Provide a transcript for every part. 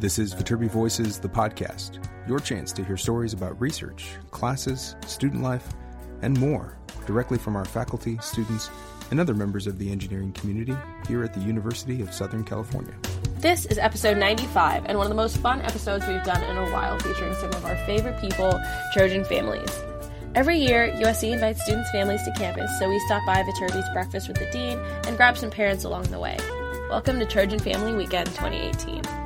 This is Viterbi Voices, the podcast, your chance to hear stories about research, classes, student life, and more directly from our faculty, students, and other members of the engineering community here at the University of Southern California. This is episode 95, and one of the most fun episodes we've done in a while, featuring some of our favorite people, Trojan families. Every year, USC invites students' families to campus, so we stop by Viterbi's Breakfast with the Dean and grab some parents along the way. Welcome to Trojan Family Weekend 2018.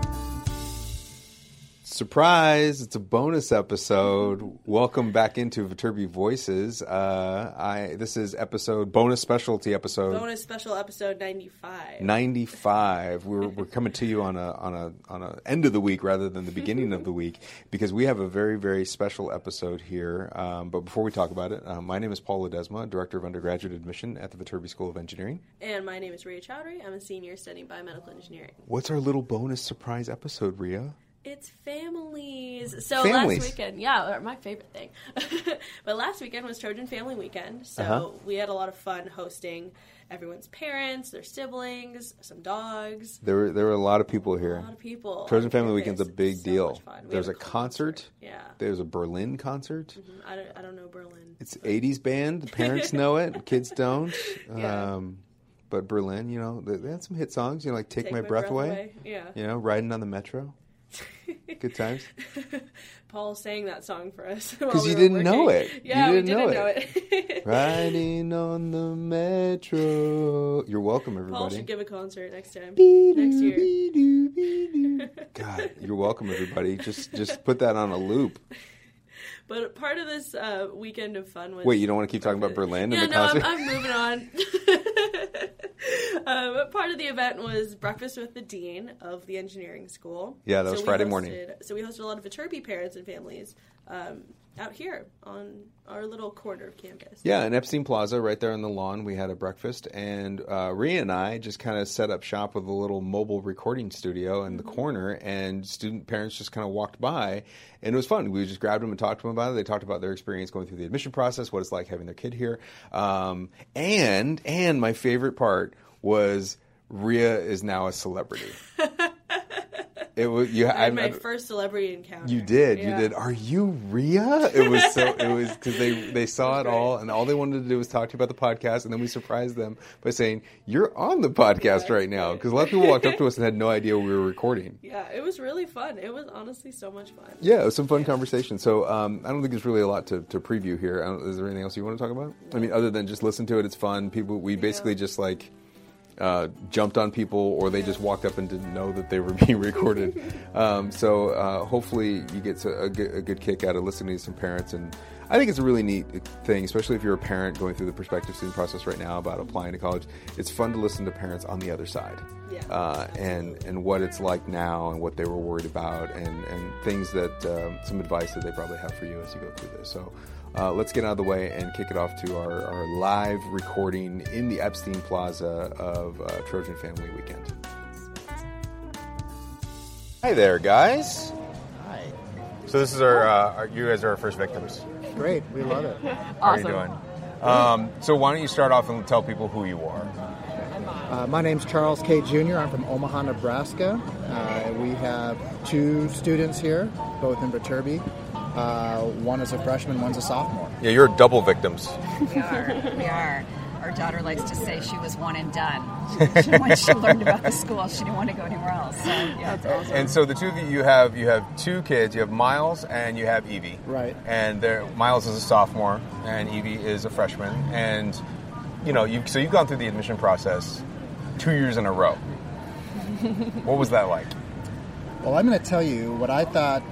Surprise! It's a bonus episode. Welcome back into Viterbi Voices. Uh, I this is episode bonus specialty episode Bonus special episode 95. ninety five. We're we're coming to you on a on a on a end of the week rather than the beginning of the week because we have a very very special episode here. Um, but before we talk about it, uh, my name is Paul Ledesma, director of undergraduate admission at the Viterbi School of Engineering. And my name is Ria Chowdhury. I'm a senior studying biomedical engineering. What's our little bonus surprise episode, Ria? It's families. So Families. last weekend, yeah, my favorite thing. but last weekend was Trojan Family Weekend. So Uh-huh. we had a lot of fun hosting everyone's parents, their siblings, some dogs. There were there were a lot of people here. A lot of people. Trojan Family. Weekend's a big So deal. There's had a concert. Yeah. There's a Berlin concert. I don't, I don't know Berlin. It's 80s band. The parents know it. Kids don't. Yeah. Um, but Berlin, you know, they, had some hit songs. You know, like "Take, My, Breath, Away." Yeah. You know, riding on the metro. Good times. Paul sang that song for us 'Cause you didn't know it. You Yeah, didn't we know didn't know it. it. Riding on the metro. You're welcome, everybody. Paul should give a concert next time. Next year. God, you're welcome, everybody. Just just put that on a loop. But part of this uh, weekend of fun was Wait, you don't want to keep talking about Berlin yeah, and the no, concert? I'm, I'm moving on. But part of the event was breakfast with the dean of the engineering school. Yeah, that was Friday hosted- morning. So we hosted a lot of Viterbi parents and families um, out here on our little corner of campus. Yeah, in Epstein Plaza, right there on the lawn, we had a breakfast, and uh, Ria and I just kind of set up shop with a little mobile recording studio in the corner, and student parents just kind of walked by, and it was fun. We just grabbed them and talked to them about it. They talked about their experience going through the admission process, what it's like having their kid here, um, and and my favorite part was Ria is now a celebrity. it was you. I had my I- first celebrity encounter. you did, Yeah. you did. Are you Ria? It was so. It was because they they saw it great. all, and all they wanted to do was talk to you about the podcast, and then we surprised them by saying you're on the podcast right now. Because a lot of people walked up to us and had no idea we were recording. Yeah, it was really fun. It was honestly so much fun. Yeah, it was some fun conversation. So um, I don't think there's really a lot to, to preview here. I don't- Is there anything else you want to talk about? I mean, other than just listen to it, it's fun. People, we basically just like uh, jumped on people, or they just walked up and didn't know that they were being recorded. um, so uh, hopefully you get a, a, good, a good kick out of listening to some parents and. I think it's a really neat thing, especially if you're a parent going through the prospective student process right now about applying to college. It's fun to listen to parents on the other side Yeah. uh, and and what it's like now and what they were worried about and and things that um, some advice that they probably have for you as you go through this. So. Uh, let's get out of the way and kick it off to our, our live recording in the Epstein Plaza of uh, Trojan Family Weekend. Hi there, guys. Hi. So this is our, uh, our you guys are our first victims. Great. We love it. How are you doing? Um, so why don't you start off and tell people who you are? Uh, my name's Charles K. Jr. I'm from Omaha, Nebraska. Uh, we have two students here, both in Viterbi. Uh, one is a freshman, one's a sophomore. Yeah, you're double victims. We are. We are. Our daughter likes to say she was one and done. She, when she learned about the school, she didn't want to go anywhere else. So, yeah. That's awesome. And so the two of you, you have you have two kids. You have Miles and you have Evie. Right. And there, Miles is a sophomore and Evie is a freshman. And you know, you so you've gone through the admission process two years in a row. what was that like? Well, I'm going to tell you what I thought.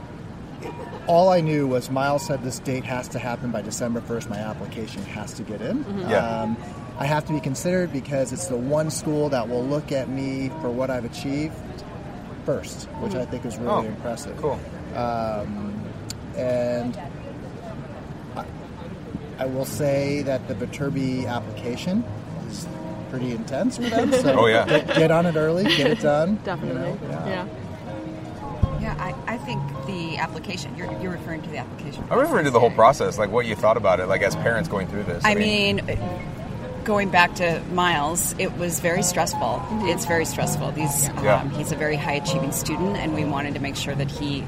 All I knew was Miles said this date has to happen by December 1st. My application has to get in. Mm-hmm. Yeah. Um, I have to be considered because it's the one school that will look at me for what I've achieved first, which I mm-hmm. think is really Oh, impressive. Cool. Um, and I, I will say that the Viterbi application is pretty intense for them. So Oh, yeah. get, get on it early, get it done. Definitely. you know, yeah. yeah, I, I think the application, you're, you're referring to the application. I'm referring to the whole process. process, like what you thought about it, like as parents going through this. I mean, going back to Miles, it was very stressful. It's very stressful. These, Yeah. um, he's a very high achieving student, and we wanted to make sure that he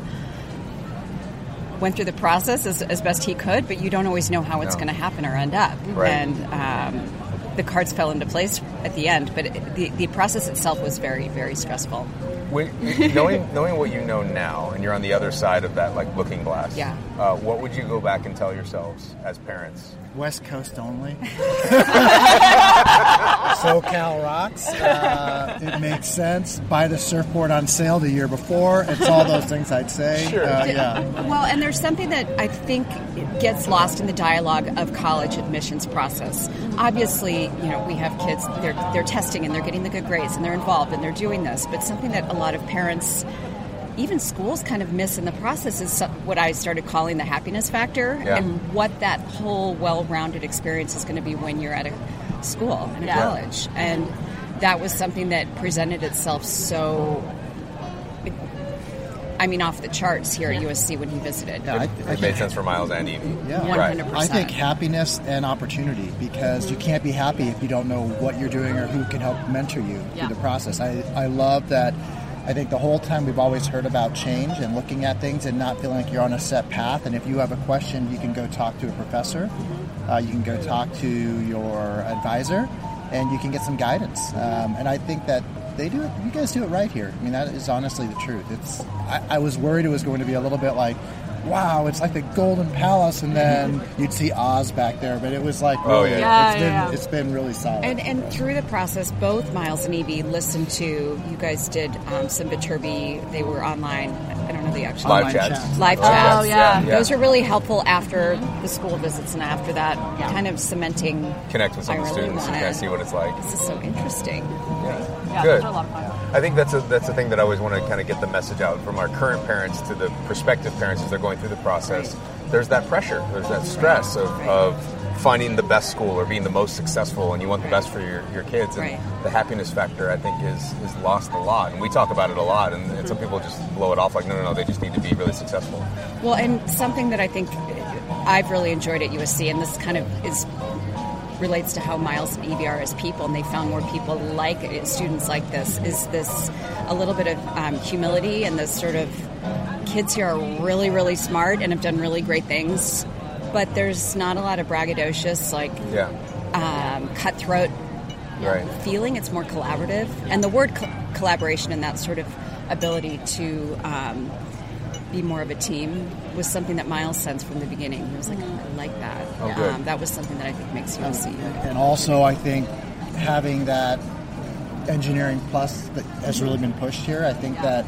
went through the process as, as best he could. But you don't always know how it's No. going to happen or end up. Right. And um, the cards fell into place at the end, but it, the the process itself was very very stressful. When, knowing knowing what you know now, and you're on the other side of that like looking glass. Yeah. Uh, what would you go back and tell yourselves as parents? West Coast only. SoCal rocks. Uh, it makes sense. Buy the surfboard on sale the year before. It's all those things I'd say. Sure. Uh, yeah. Well, and there's something that I think gets lost in the dialogue of college admissions process. Obviously, you know, we have kids, they're, they're testing and they're getting the good grades and they're involved and they're doing this, but something that a lot of parents, even schools, kind of miss in the process is what I started calling the happiness factor Yeah. and what that whole well rounded experience is going to be when you're at a school and a Yeah. college. And that was something that presented itself so. I mean, off the charts here at USC when he visited. Yeah, I, I It made sense for Miles and Evie. Yeah. Right. 100%. I think happiness and opportunity because you can't be happy if you don't know what you're doing or who can help mentor you Yeah. through the process. I, I love that. I think the whole time we've always heard about change and looking at things and not feeling like you're on a set path. And if you have a question, you can go talk to a professor, uh, you can go talk to your advisor, and you can get some guidance. Um, and I think that they do it. You guys do it right here. I mean, that is honestly the truth. It's. I, I was worried it was going to be a little bit like. Wow, it's like the Golden Palace, and then you'd see Oz back there, but it was like, Oh, really, yeah. Yeah, it's been yeah, yeah. it's been really solid. And, and through the process, both Miles and Evie listened to, you guys did um, some Viterbi, they were online, I don't know the actual Live Online chats. chats. live Oh, chats. yeah. Those are really helpful after the school visits and after that, Yeah. kind of cementing. Connect with some of the students and wanna- kind of see what it's like. This is so interesting. Yeah. Yeah, Good. those are a lot of fun. I think that's a, that's the thing that I always want to kind of get the message out from our current parents to the prospective parents as they're going through the process. There's that pressure, there's that stress of, of finding the best school or being the most successful, and you want the best for your, your kids. And Right. the happiness factor, I think, is, is lost a lot. And we talk about it a lot, and, and some mm-hmm. people just blow it off like, no, no, no, they just need to be really successful. Well, and something that I think I've really enjoyed at USC, and this kind of is relates to how Miles and are as people, and they found more people like students like this. Is this a little bit of um, humility and this sort of kids here are really, really smart and have done really great things, but there's not a lot of braggadocious, like Yeah. um, cutthroat Right. feeling. It's more collaborative, and the word co- collaboration and that sort of ability to um, be more of a team was something that Miles sensed from the beginning. He was like, "I like that." Oh. Um, that was something that I think makes USC. and also I think having that engineering plus that has really been pushed here. I think that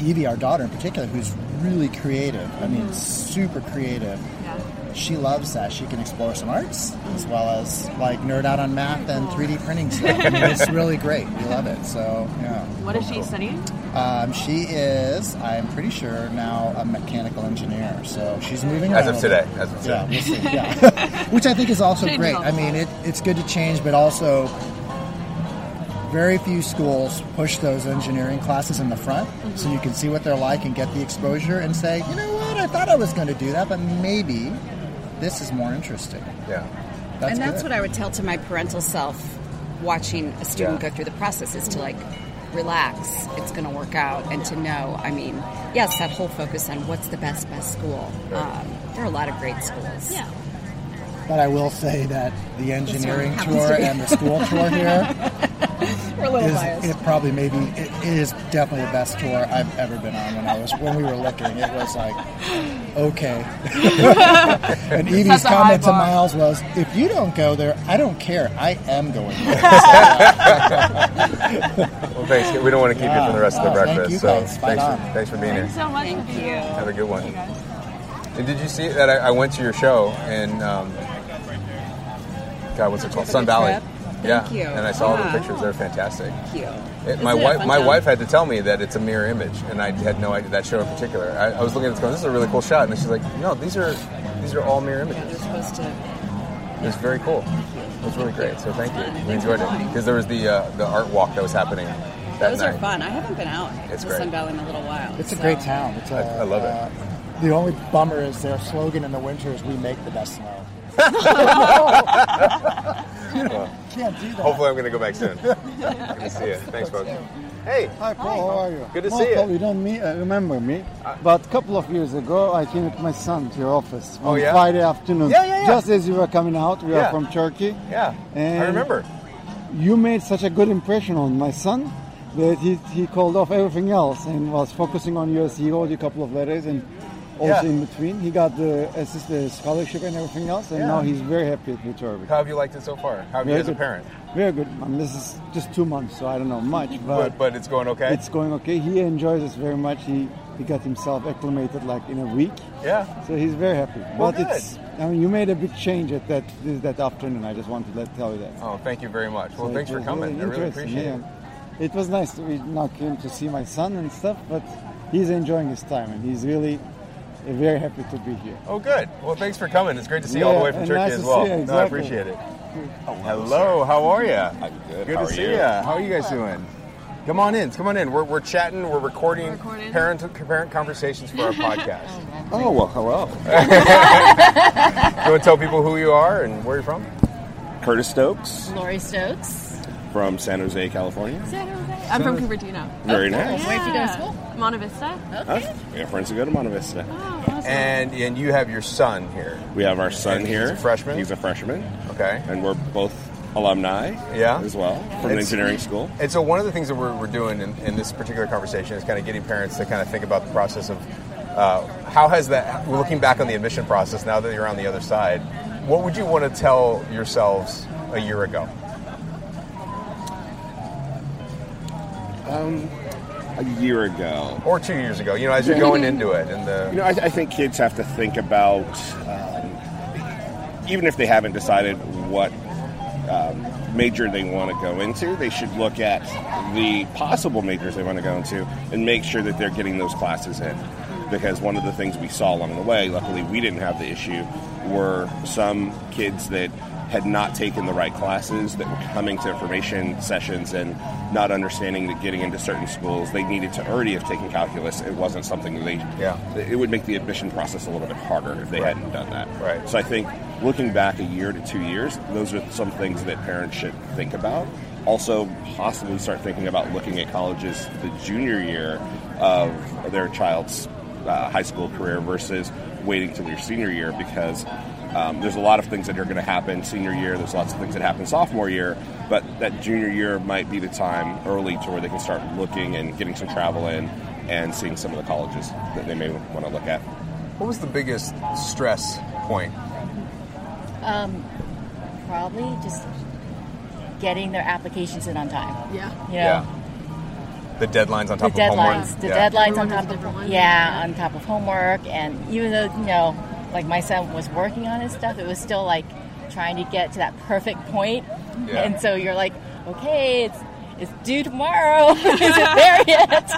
Evie, our daughter in particular, who's really creative. I mean, super creative. Yeah. She loves that. She can explore some arts as well as like nerd out on math and 3D printing stuff. I mean, it's really great. We love it. So yeah. What is she studying? Um, she is, I'm pretty sure, now a mechanical engineer. So she's moving around. As of today. As of Yeah, today. we'll see. Yeah. Which I think is also Changing great. I mean, it, it's good to change, but also very few schools push those engineering classes in the front so you can see what they're like and get the exposure and say, you know what, I thought I was going to do that, but maybe this is more interesting. Yeah. That's and that's good. what I would tell to my parental self watching a student Yeah. go through the process is to like relax it's going to work out. And to know i mean yes that whole focus on what's the best best school. Um, there are a lot of great schools. Yeah. But I will say that the engineering tour and the school tour here we're a little is biased it probably maybe it is definitely the best tour I've ever been on when I was when we were looking. It was like okay. and Evie's That's a high comment to. Miles was, "If you don't go there, I don't care. I am going." There. Well, thanks. We don't want to keep you from the rest of the Oh, thank breakfast. you so guys. Thanks for, thanks for being here. So much. Thank you. Have a good one. And did you see that I, I went to your show and um, God, what's it called? Sun Valley. trip? Yeah, Thank you. and I saw all Yeah. the pictures. They're fantastic. Thank you. It, my wife, my time? wife had to tell me that it's a mirror image, and I had no idea that show in particular. I, I was looking at this going, "This is a really cool shot," and she's like, "No, these are these are all mirror Yeah, they're images." supposed to. It was very cool. It was really great. So thank you. We enjoyed it because there was the uh, the art walk that was happening that Those night. are fun. I haven't been out It's to great. Sun Valley in a little while. It's a great town. It's a, I- I love it. uh, the only bummer is their slogan in the winter is "We make the best snow." Can't do that. Hopefully, I'm going to go back soon. Good to see you. Thanks, folks. Hey, Hi, Paul. How are you? Good to see you. You don't me, uh, remember me, but a couple of years ago, I came with my son to your office on Oh, yeah? Friday afternoon. Yeah, yeah, yeah. Just as you were coming out, we Yeah. are from Turkey. yeah, I remember. You made such a good impression on my son that he, he called off everything else and was focusing on USC. He wrote you a couple of letters and also Yeah. in between. He got the assist, the scholarship and everything else, and Yeah. now he's very happy at Viterbi. How have you liked it so far? How have you Very as a parent? Very good. I mean, this is just two months, so I don't know much, But, but it's going okay? it's going okay. He enjoys us very much. He he got himself acclimated like in a week, yeah. so he's very happy. Well, but good. it's I mean you made a big change at that that afternoon. I just wanted to let tell you that. Oh, thank you very much. Well, So thanks for coming. I really appreciate yeah. it. It was nice to we not came to see my son and stuff, but he's enjoying his time and he's really uh, very happy to be here. Oh, good. Well, thanks for coming. It's great to see you all the way from Turkey nice as well. see you, No, I appreciate it. Hello, how are you? I'm good. Good How to see you? you. How are you guys doing? Come on in. Come on in. We're, we're chatting. We're recording, Recording. parent parent conversations for our podcast. Oh well, hello. you want to tell people who you are and where you're from? Curtis Stokes Lori Stokes. from San Jose, California. San Jose. I'm from Cupertino. Very nice. Where'd you go to school? Monta Vista. Us? We have friends who go to Monta Vista. Oh, awesome. And and you have your son here. We have our son And he's here. a freshman? He's a freshman, Okay. and we're both alumni. Yeah. as well from It's- engineering school. And so one of the things that we're, we're doing in, in this particular conversation is kind of getting parents to kind of think about the process of uh, how has that, looking back on the admission process now that you're on the other side, what would you want to tell yourselves a year ago? A year ago, Or two years ago, you know, as you're going into it and the, you know, I, I think kids have to think about, um, even if they haven't decided what um, major they want to go into, they should look at the possible majors they want to go into and make sure that they're getting those classes in. Because one of the things we saw along the way, luckily we didn't have the issue, were some kids that had not taken the right classes that were coming to information sessions and not understanding that getting into certain schools they needed to already have taken calculus. It wasn't something that they Yeah. it would make the admission process a little bit harder if they hadn't done that. Right. So I think looking back a year to two years, those are some things that parents should think about. Also, possibly start thinking about looking at colleges the junior year of their child's uh, high school career versus waiting till your senior year because um, there's a lot of things that are going to happen senior year. There's lots of things that happen sophomore year, but that junior year might be the time early to where they can start looking and getting some travel in and seeing some of the colleges that they may want to look at. what was the biggest stress point? Um, Probably just getting their applications in on time. Yeah. You know, The deadlines on the top of deadlines, homework? the Yeah. deadlines Everyone on top of different yeah, on top of homework, and even though you know, like my son was working on his stuff, it was still like trying to get to that perfect point, Yeah. and so you're like, okay, it's it's due tomorrow. Is it there yet?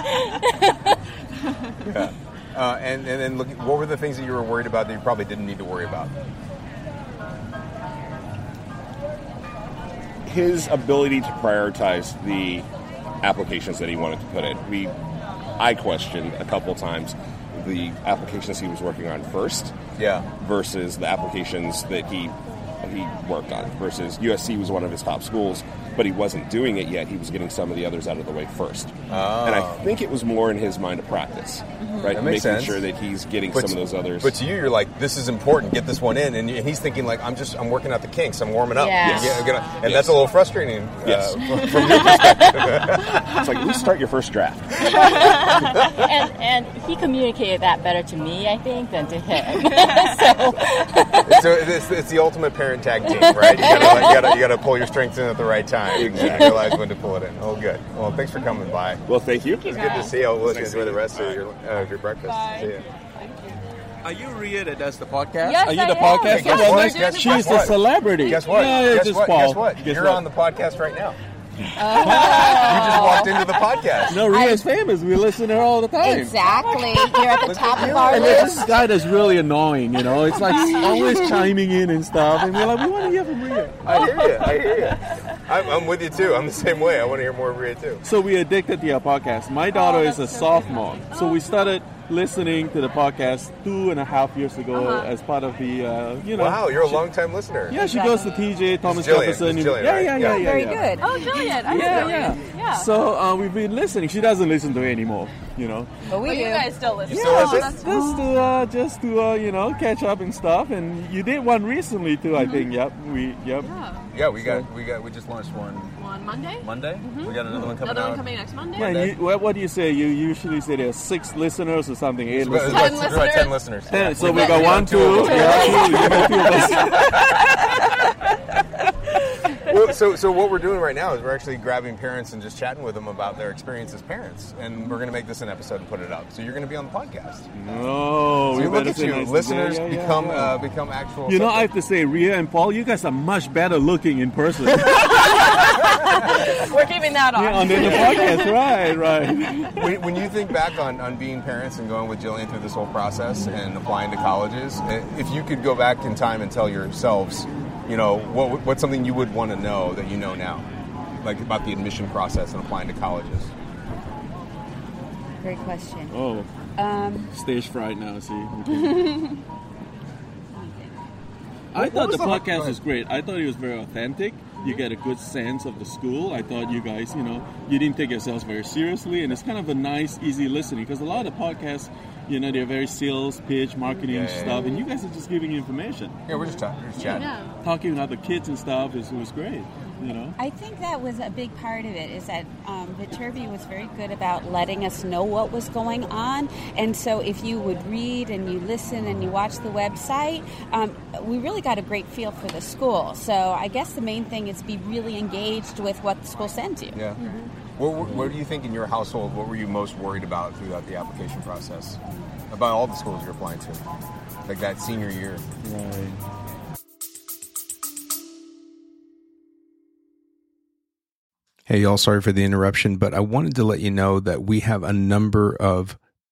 Yeah. Uh, and, and then look, what were the things that you were worried about that you probably didn't need to worry about? his ability to prioritize the applications that he wanted to put in. We, I questioned a couple times the applications he was working on first Yeah. versus the applications that he he worked on versus USC was one of his top schools, but he wasn't doing it yet. He was getting some of the others out of the way first, and I think it was more in his mind of practice, right? That makes Making sense. sure that he's getting some of those others. But to you, you're like, this is important. Get this one in, and he's thinking like, I'm just, I'm working out the kinks. I'm warming up. Yeah. Yeah, gonna- and that's a little frustrating. Uh, Yes. from- from your perspective. it's like at least start your first draft. and and he communicated that better to me, I think, than to him. so so it's, it's the ultimate parent tag team, right? You gotta, you gotta, you gotta pull your strengths in at the right time. You gotta realize when to pull it in. Oh, good. Well, thanks for coming by. Well, thank you. It's good to see you. We'll enjoy the rest of your, uh, your breakfast. See ya. Are you Ria that does the podcast? Yes, Are you I the am. podcast? Hey, guess Well, what? Guess- She's guess the celebrity. Guess what? Yeah, guess, what? Guess what? Guess You're what? on the podcast right now. you just walked into the oh. podcast. No, Ria's famous. We listen to her all the time. Exactly. You're at the top of our And there's this list. guy that's really annoying, you know. It's like always chiming in and stuff, and we're like, we want to hear from Ria. I hear you. I hear you. I'm, I'm with you too. I'm the same way. I want to hear more of Ria too. So we addicted to your podcast. My daughter oh, is a sophomore, so we started listening to the podcast two and a half years ago Uh-huh. as part of the, uh, you know. Wow, you're a she- long time listener. Yeah, she goes to TJ, Thomas Jillian. Jefferson. It's Jillian, yeah, right? yeah, yeah, Yeah. yeah, Very yeah. good. Oh, Jillian. I Yeah, know yeah. Yeah. So uh, we've been listening. She doesn't listen to it anymore, you know. But we But you guys still listen. Yeah, still just, listen? just to uh, just to uh, you know catch up and stuff. And you did one recently too, I think. Yep, we yep. Yeah. Yeah, we got we got we just launched one On Monday? Monday. We got another one coming Another out. one coming next Monday? Yeah, you, what, what do you say? You usually say there's six listeners or something, eight It's about, listeners. it's Ten about- it's about listeners. ten listeners. Ten, so we We've got one, two two, of them. yeah, two, you two of. Well, so, so what we're doing right now is we're actually grabbing parents and just chatting with them about their experience as parents, and we're going to make this an episode and put it up. So you're going to be on the podcast. Oh, So we look better at you, nice listeners Yeah, yeah, yeah, become yeah. Uh, become actual. You know, I have to say, Ria and Paul, you guys are much better looking in person. We're keeping that on. yeah, on the podcast, right, right. when, when you think back on, on being parents and going with Jillian through this whole process and applying to colleges, if you could go back in time and tell yourselves, you know, what, what's something you would want to know that you know now, like about the admission process and applying to colleges? Great question. Oh, Um, stage fright now. See. I thought the the- podcast was great. I thought it was very authentic. You get a good sense of the school. I thought you guys, you know, you didn't take yourselves very seriously, and it's kind of a nice, easy listening because a lot of the podcasts, you know, they're very sales pitch, marketing Yeah, yeah, stuff, and you guys are just giving information, Yeah, we're just, talking, we're just chatting. Yeah. talking about the kids and stuff. Is was great, you know. I think that was a big part of it. Is that um, Viterbi was very good about letting us know what was going on, and so if you would read and you listen and you watch the website, um, we really got a great feel for the school. So I guess the main thing is be really engaged with what the school sends you. Yeah. What, what, what do you think in your household? What were you most worried about throughout the application process? About all the schools you're applying to, like that senior year. Right. Hey, y'all, sorry for the interruption, but I wanted to let you know that we have a number of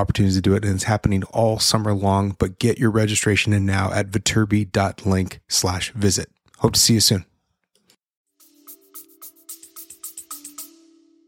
opportunities to do it, and it's happening all summer long. But get your registration in now at viterbi.link slash visit. Hope to see you soon.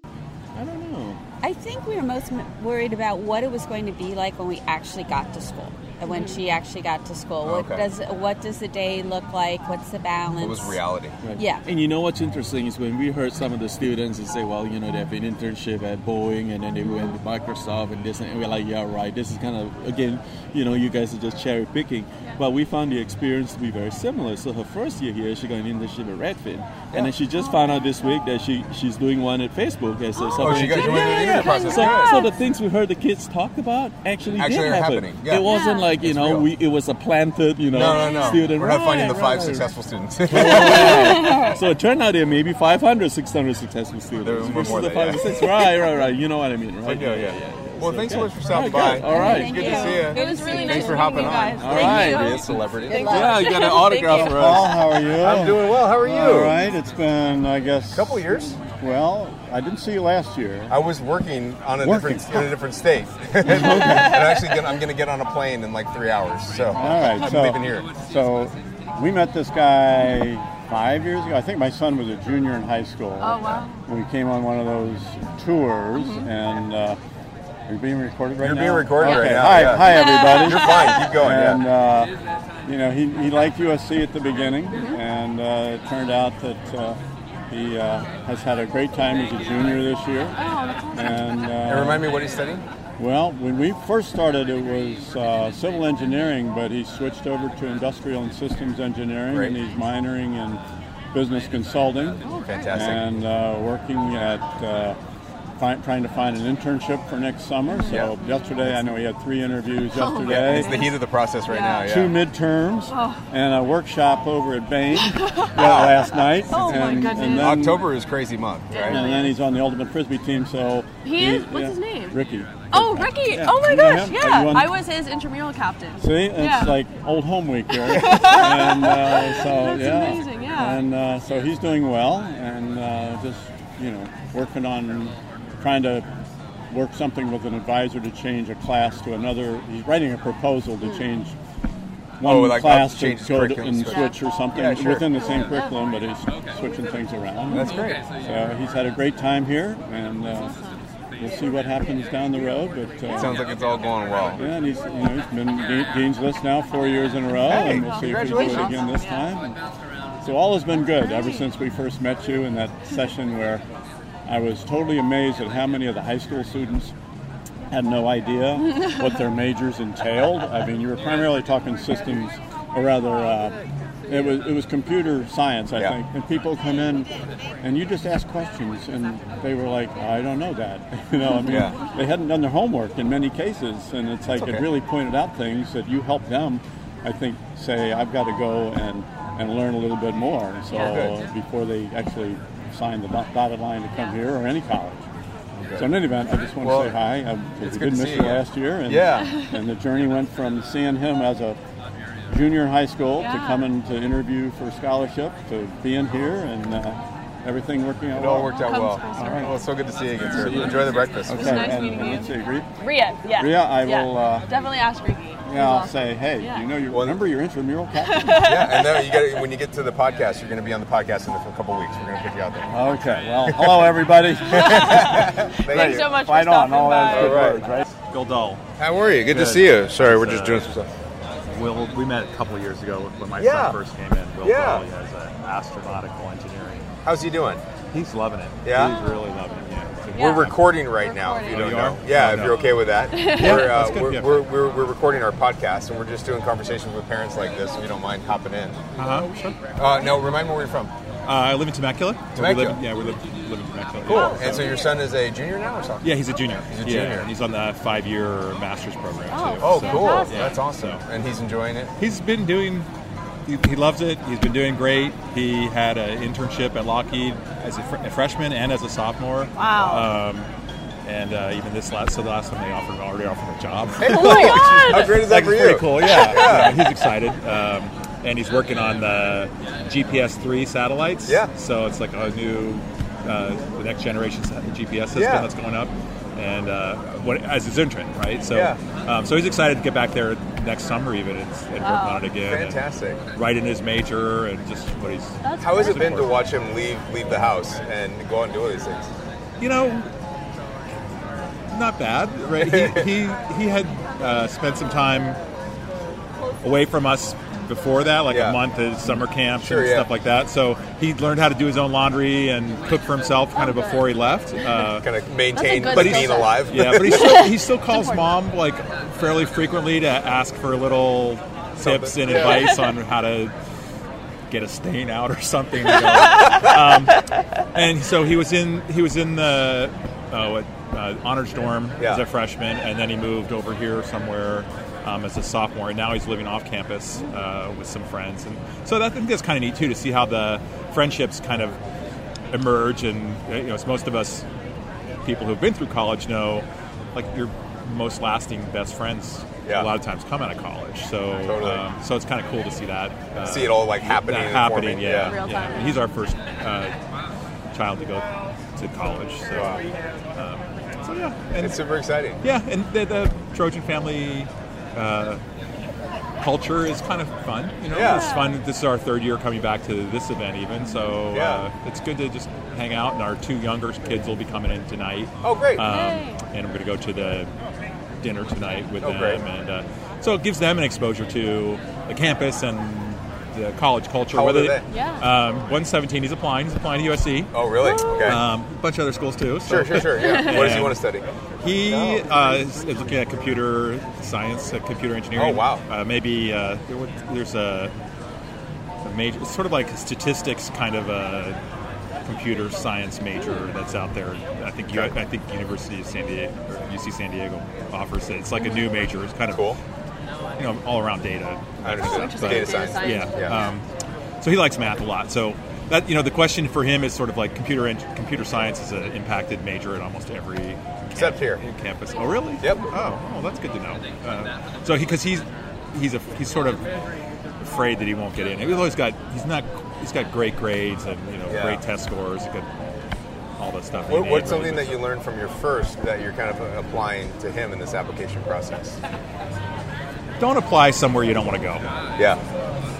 I don't know. I think we were most worried about what it was going to be like when we actually got to school. And when she actually got to school, what Okay. does what does the day look like? What's the balance? What was reality? Right. Yeah. And you know what's interesting is when we heard some of the students and say, well, you know, they have an internship at Boeing and then they went to Microsoft and this, and we're like, yeah, right. This is kind of, again, you know, you guys are just cherry picking. But we found the experience to be very similar. So her first year here, she got an internship at Redfin. And then she just found out this week that she she's doing one at Facebook as a software Oh, she got- she engineer. went the interview process. So, Good. so the things we heard the kids talk about actually, Actually did are happen. happening. Yeah. It wasn't Yeah. like, you It's know, real. we it was a planted, you know, No, no, no. student. We're not finding the five right. successful students. so it turned out there may be 500, 600 successful students. There were more versus the than five or yeah. six. Right, right, right. You know what I mean, right? yeah, yeah, yeah. Well, thanks so much for stopping by. good. All right. Thank Good to see you. It was really Thanks nice for meeting hopping you on. guys. All Thank right. you. Be a celebrity. Yeah, you got an autograph for Paul, us. how are you? I'm doing well. How are you? All right. It's been, I guess, A couple years. Well, I didn't see you last year. I was working on a Working. different in a different state, and actually gonna, I'm going to get on a plane in like three hours. So All right. I'm so, leaving here. So we met this guy five years ago. I think my son was a junior in high school. Oh, wow. We came on one of those tours, and uh, are being recorded right now. You're being recorded right now, Hi, yeah. hi, everybody. You're fine. Keep going. And yeah. uh, you know, he, he liked USC at the beginning, and uh, it turned out that uh, he uh, has had a great time as a junior this year. Oh, that's awesome. And, uh, And remind me what he's studying. well, when we first started, it was uh, civil engineering, but he switched over to industrial and systems engineering, Great. and he's minoring in business consulting Oh, Fantastic. and uh, working at uh, find, trying to find an internship for next summer. So Yeah. yesterday, I know he had three interviews Yeah, yesterday. it's the heat of the process right now. Yeah. Two midterms Oh. and a workshop over at Bain last night. Oh, my and, goodness. then, October is crazy month, right? And then he's on the ultimate frisbee team. So He is? What's his name? Ricky. Oh, Ricky! Yeah. Oh my gosh! Yeah, I was his intramural captain. See, it's Yeah. like old home week here. and uh, so That's yeah, amazing, yeah. And uh, so he's doing well, and uh, just you know working on trying to work something with an advisor to change a class to another. He's writing a proposal to change one Oh, like class to go to, and switch. or something Yeah, sure. within the same curriculum, but he's switching things around. That's great. So he's had a great time here, and. Uh, We'll see what happens down the road, but uh, Sounds like it's all going well. yeah, and he's you know he's been de- dean's list now four years in a row, Hey, and we'll see if we do it again this time. And so all has been good ever since we first met you in that session where I was totally amazed at how many of the high school students had no idea what their majors entailed. I mean, you were primarily talking systems, or rather. Uh, it was it was computer science, I Yeah. think, and people come in, and you just ask questions, and they were like, "I don't know that," you know. I mean, Yeah. they hadn't done their homework in many cases, and it's like okay. it really pointed out things that you help them. I think say I've got to go and and learn a little bit more. So Yeah. Good. before they actually sign the dotted line to come here or any college. So in any event, I just want Well, to say hi. Um, it's we good did to miss see you you. last year, and Yeah. and the journey went from seeing him as a junior in high school to coming to interview for scholarship to being here and uh, everything working out It all well. worked out well. All right. Well, it's so good to see you again, sir. Enjoy the breakfast. Okay, nice and, meeting you. let's see, Ria, yeah. Ria, I Yeah. will. Uh, Definitely ask Ricky. yeah, I'll say, hey, Yeah. you know, you Well- remember your intramural captain? yeah, and then you get when you get to the podcast, you're going to be on the podcast in a couple weeks. We're going to put you out there. Okay, well, hello everybody. Thank Thanks you. so much Fight for on, stopping all by. those good All right. words, right? Bill Dull. How are you? Good, to see you. Sorry, we're just uh, doing some stuff. Will, we met a couple of years ago when my Yeah. son first came in. Will Yeah. Dull, he has uh, astronautical engineering. How's he doing? He's loving it. Yeah? He's really loving it. Yeah. Yeah. We're recording right now. If you Oh, don't you know, are? yeah, Oh, if no. you're okay with that, we're, uh, that's good, we're, yeah. we're, we're, we're recording our podcast and we're just doing conversations with parents like this. If you don't mind hopping in. Uh-huh, sure. Uh, no, remind me where you're from. Uh, I live in Temecula. Temecula. We live, yeah, we live, live in Temecula. Cool. Yeah, And so your son is a junior now or something? Yeah, he's a junior. He's a Yeah, junior. and he's on the five-year master's program Oh. too. Oh, so- cool. Fantastic. That's awesome. So- And he's enjoying it. He's been doing. He, he loves it. He's been doing great. He had an internship at Lockheed as a, fr- a freshman and as a sophomore. Wow. Um, and uh, even this last, so the last time they offered already offered him a job. Oh my god! How great is that Like, for you? pretty cool. Yeah, yeah. he's excited, um, and he's working on the GPS three satellites. Yeah. So it's like a new, uh, the next generation GPS system Yeah. that's going up, and uh, what as his intern, right? So, Yeah. um, so he's excited to get back there next summer even and, and work on it again. Fantastic. Right in his major and just what he's. That's How has it been to watch him leave leave the house and go out and do all these things? you know, not bad. Right? He he, he had uh, spent some time away from us before that, like Yeah. a month at summer camps Sure, and yeah. stuff like that. So he learned how to do his own laundry and cook for himself kind of before he left. Uh, Kind of maintain but skill being alive. yeah, but he still, he still calls mom like fairly frequently to ask for little tips and Yeah. advice on how to get a stain out or something. you know. um, and so he was in he was in the uh, what, uh, honors dorm Yeah. as a freshman, and then he moved over here somewhere. Um, as a sophomore, and now he's living off campus uh, with some friends, and so that, I think that's kind of neat too to see how the friendships kind of emerge. And uh, you know, as most of us people who've been through college know, like your most lasting best friends Yeah. a lot of times come out of college. So Totally. um, so it's kind of cool to see that. Uh, See it all, like, happening happening. Yeah, yeah. Real yeah. time. He's our first uh, child to go to college. So, um, so yeah, and It's super exciting. yeah, and the, the Trojan family. Uh, Culture is kind of fun, you know. Yeah. It's fun. This is our third year coming back to this event, even so. Yeah. Uh, it's good to just hang out, and our two younger kids will be coming in tonight. Oh, great. Um, and I'm going to go to the dinner tonight with Oh, them, great. and uh, so it gives them an exposure to the campus and the college culture. How old whether are they? Yeah. Um, one's 17. He's applying. He's applying to USC. Oh, really? Okay. Um, a bunch of other schools too. so- sure, sure, sure. Yeah. What does he want to study? He uh, is, is looking at computer science, uh, computer engineering. Oh, wow. Uh, maybe uh, there's a, a major, it's sort of like statistics kind of a computer science major that's out there. I think you, I think University of San Diego, or UC San Diego offers it. It's like a new major. It's kind of cool. You know, all around data. I understand. But- Data science. Yeah. Yeah. Um, so he likes math a lot. So that you know, the question for him is sort of like computer eng- computer science is an impacted major at almost every Except here. campus. Oh, really? Yep. Oh, oh that's good to know. Uh, so because he's he's a he's sort of afraid that he won't get in. He's always got he's not he's got great grades and you know Yeah. great test scores. He's all that stuff. What, what's made, really something that you learned from your first that you're kind of applying to him in this application process? Don't apply somewhere you don't want to go. Yeah.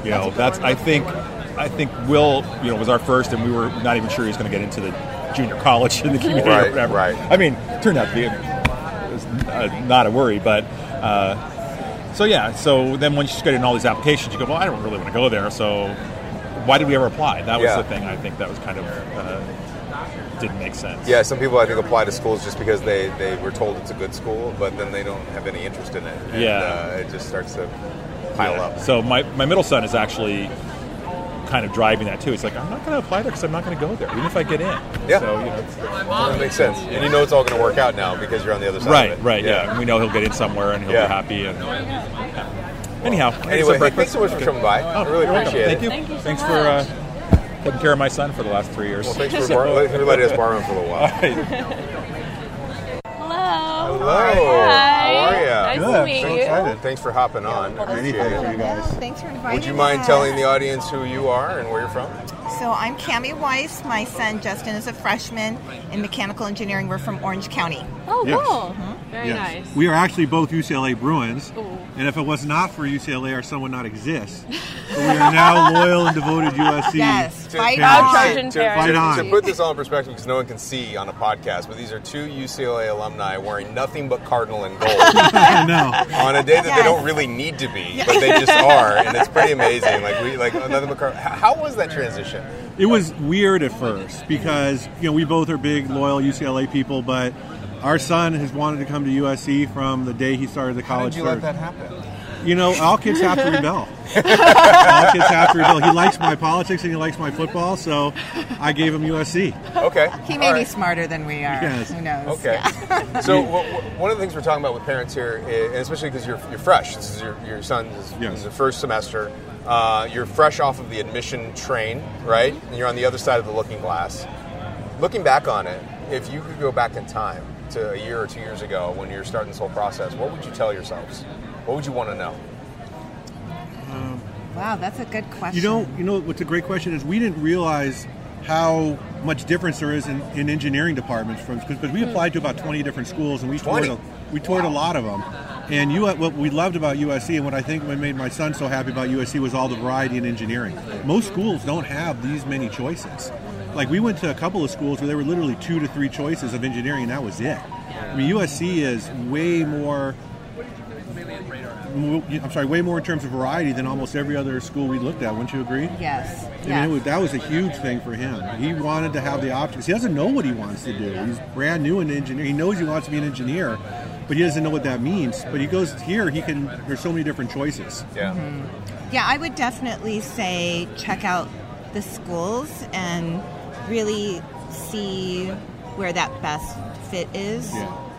You know, that's I think I think Will, you know, was our first and we were not even sure he was going to get into the junior college in the community Right, or whatever. right. I mean, turned out to be it was, uh, not a worry, but uh, so yeah, so then once you get in all these applications, you go, well, I don't really want to go there, so why did we ever apply? That was Yeah. the thing I think that was kind of uh, didn't make sense. Yeah, some people I think apply to schools just because they, they were told it's a good school, but then they don't have any interest in it. And, Yeah. uh, it just starts to pile Yeah. up. So my, my middle son is actually kind of driving that too. He's like, I'm not going to apply there because I'm not going to go there, even if I get in. Yeah. So, you know, That makes sense. And you know it's all going to work out now because you're on the other side right, of it. right, yeah. And we know he'll get in somewhere and he'll Yeah. be happy. And anyhow, Anyway, some hey, breakfast. thanks so much for coming by. I really you're welcome. appreciate Thank it. you. Thank you so Thanks much. for uh, taking care of my son for the last three years. Well, thanks for bar- let- for letting us borrow him for a while. All right. Hello. Hello. Hi. How are you? Nice to meet So you. excited. Thanks for hopping on. Appreciate it. Thanks for inviting Would you mind us. telling the audience who you are and where you're from? So I'm Cami Weiss. My son Justin is a freshman in mechanical engineering. We're from Orange County. Oh, Yes. cool. Mm-hmm. Very Yes. nice. We are actually both UCLA Bruins, Ooh. and if it was not for UCLA, our son would not exist. But we are now loyal and devoted USC. Yes, To- fight to- on. to, Fight on. to put this all in perspective, because no one can see on a podcast, but these are two UCLA alumni wearing nothing but cardinal and gold I know. on a day that they Yes. don't really need to be, but they just are, and it's pretty amazing. Like we, like nothing but card- How how was that transition? It was weird at first because you know we both are big loyal UCLA people, but our son has wanted to come to USC from the day he started the college. How did you let that happen? You know, all kids have to rebel. all kids have to rebel. He likes my politics and he likes my football, so I gave him USC. Okay. He may All be right. smarter than we are. Yes. Who knows? Okay. so w- w- one of the things we're talking about with parents here, and especially because you're, you're fresh. This is your, your son is Yes. is the first semester. Uh, you're fresh off of the admission train, right? And you're on the other side of the looking glass. Looking back on it, if you could go back in time to a year or two years ago when you're starting this whole process, what would you tell yourselves? What would you want to know? Um, wow, that's a good question. You know, you know what's a great question is we didn't realize how much difference there is in, in engineering departments from because we hmm. applied to about 20 different schools and we toured a, we toured a lot of them. And you, what we loved about USC and what I think what made my son so happy about USC was all the variety in engineering. Most schools don't have these many choices. Like we went to a couple of schools where there were literally two to three choices of engineering, and that was it. I mean, USC is way more mo- I'm sorry, way more in terms of variety than almost every other school we looked at. Wouldn't you agree? Yes. I mean, it was, that was a huge thing for him. He wanted to have the options. He doesn't know what he wants to do. He's brand new in engineering. He knows he wants to be an engineer, but he doesn't know what that means. But he goes here. He can. There's so many different choices. Yeah. Mm-hmm. Yeah, I would definitely say check out the schools and really see where that best fit is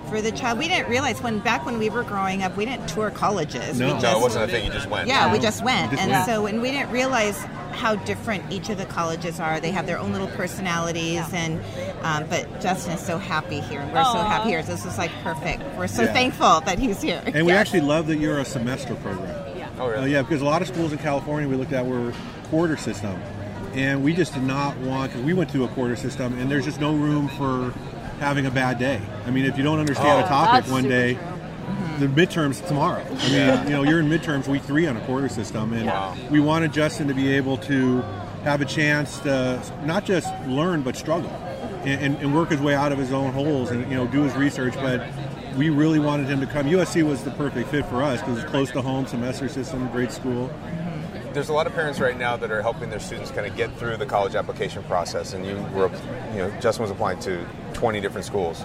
for the child. We didn't realize when back when we were growing up, we didn't tour colleges. No. we No, just, it wasn't a thing, you just went. Yeah, we just went, just and went. so and we didn't realize how different each of the colleges are. They have their own little personalities, and um, but Justin is so happy here, and we're so happy here. This is like perfect. We're so Yeah. thankful that he's here. And we actually love that you're a semester program. Yeah. Oh, really? Uh, yeah, because a lot of schools in California we looked at were quarter system, and we just did not want because we went to a quarter system, and there's just no room for having a bad day. I mean, if you don't understand Oh, a topic one day. true. Mm-hmm. The midterms tomorrow. I mean, Yeah. you know, you're in midterms week three on a quarter system, and Wow. we wanted Justin to be able to have a chance to not just learn but struggle and, and, and work his way out of his own holes and you know do his research. But we really wanted him to come. USC was the perfect fit for us because it's close to home, semester system, great school. There's a lot of parents right now that are helping their students kind of get through the college application process, and you were, you know, Justin was applying to 20 different schools.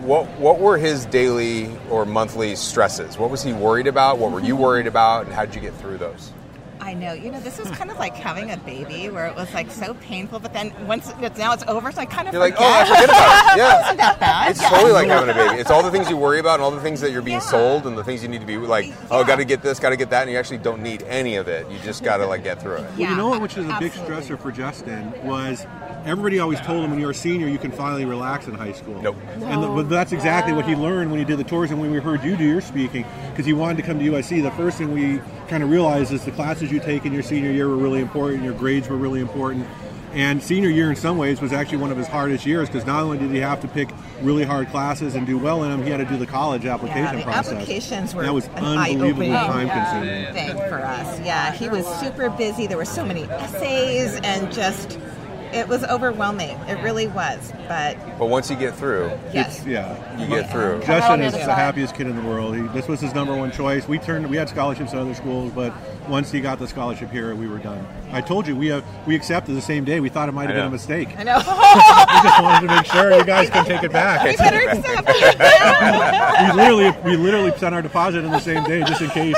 What what were his daily or monthly stresses? What was he worried about? What were you worried about, and how did you get through those? I know. You know, this was kind of like having a baby, where it was like so painful. But then once it's now it's over, so I kind of You're like, forget. oh, I forget about it. Yeah. Wasn't that bad? It's Yeah. totally like having a baby. It's all the things you worry about and all the things that you're being sold and the things you need to be like, oh, got to get this, got to get that, and you actually don't need any of it. You just got to like get through it. Well, you know what, which is a big stressor for Justin was everybody always told him when you're a senior you can finally relax in high school. Nope. And the, but that's exactly what he learned when he did the tours and when we heard you do your speaking because he wanted to come to USC. The first thing we kind of realized is the classes you take in your senior year were really important. Your grades were really important. And senior year, in some ways, was actually one of his hardest years because not only did he have to pick really hard classes and do well in them, he had to do the college application Yeah, the process. applications were that was an unbelievably eye-opening time consuming. thing for us. Yeah, he was super busy. There were so many essays and just it was overwhelming. It really was. But But once you get through, Yes. yeah, you get uh-huh. through. Justin is the happiest kid in the world. He, this was his number one choice. We turned, we had scholarships at other schools, but once he got the scholarship here, we were done. I told you we have, we accepted the same day. We thought it might have been a mistake. I know. we just wanted to make sure you guys can take it back. We better accept we literally, we literally sent our deposit in the same day just in case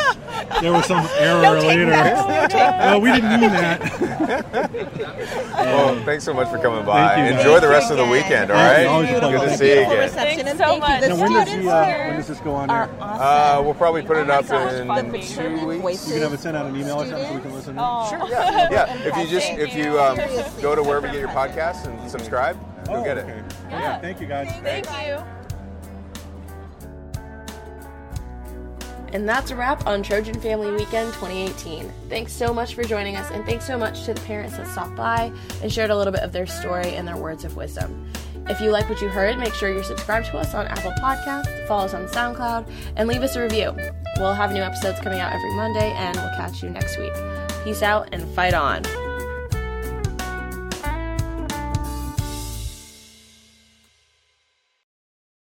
there was some error No take later. no no, we didn't mean that. Well, thanks so much for coming by. Thank you, Enjoy the rest of the weekend, all Thank right? you. Always a pleasure. Good to Thank see you you. again. reception and so much. Now, The when does, the, uh, here when does this go on are awesome. Uh, we'll probably put it up so in two weeks. You can have it sent out an email or something so we can listen. to. Sure. Yeah, yeah. If you just if you um, go to wherever you get your podcasts and subscribe, you'll Oh, get it. okay. Yeah. Thank you, guys. Thank you. And that's a wrap on Trojan Family Weekend 2018. Thanks so much for joining us, and thanks so much to the parents that stopped by and shared a little bit of their story and their words of wisdom. If you like what you heard, make sure you're subscribed to us on Apple Podcasts, follow us on SoundCloud, and leave us a review. We'll have new episodes coming out every Monday, and we'll catch you next week. Peace out and fight on.